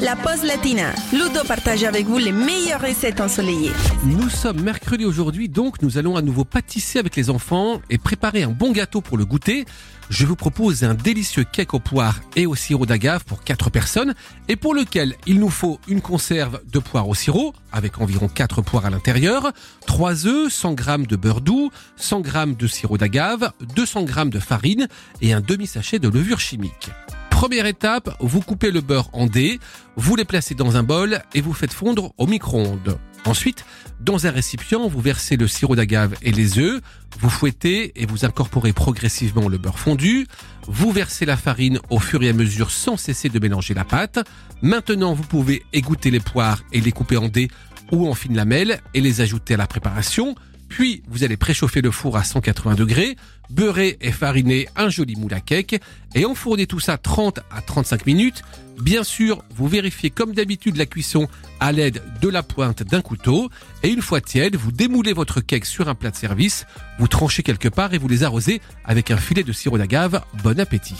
la pause latina. Ludo partage avec vous les meilleures recettes ensoleillées. Nous sommes mercredi aujourd'hui, donc nous allons à nouveau pâtisser avec les enfants et préparer un bon gâteau pour le goûter. Je vous propose un délicieux cake aux poires et au sirop d'agave pour 4 personnes et pour lequel il nous faut une conserve de poires au sirop avec environ 4 poires à l'intérieur, 3 œufs, 100 g de beurre doux, 100 g de sirop d'agave, 200 g de farine et un demi-sachet de levure chimique. Première étape, vous coupez le beurre en dés, vous les placez dans un bol et vous faites fondre au micro-ondes. Ensuite, dans un récipient, vous versez le sirop d'agave et les œufs, vous fouettez et vous incorporez progressivement le beurre fondu, vous versez la farine au fur et à mesure sans cesser de mélanger la pâte. Maintenant, vous pouvez égoutter les poires et les couper en dés ou en fines lamelles et les ajouter à la préparation. Puis, vous allez préchauffer le four à 180 degrés, beurrer et fariner un joli moule à cake et enfourner tout ça 30 à 35 minutes. Bien sûr, vous vérifiez comme d'habitude la cuisson à l'aide de la pointe d'un couteau et une fois tiède, vous démoulez votre cake sur un plat de service, vous tranchez quelque part et vous les arrosez avec un filet de sirop d'agave. Bon appétit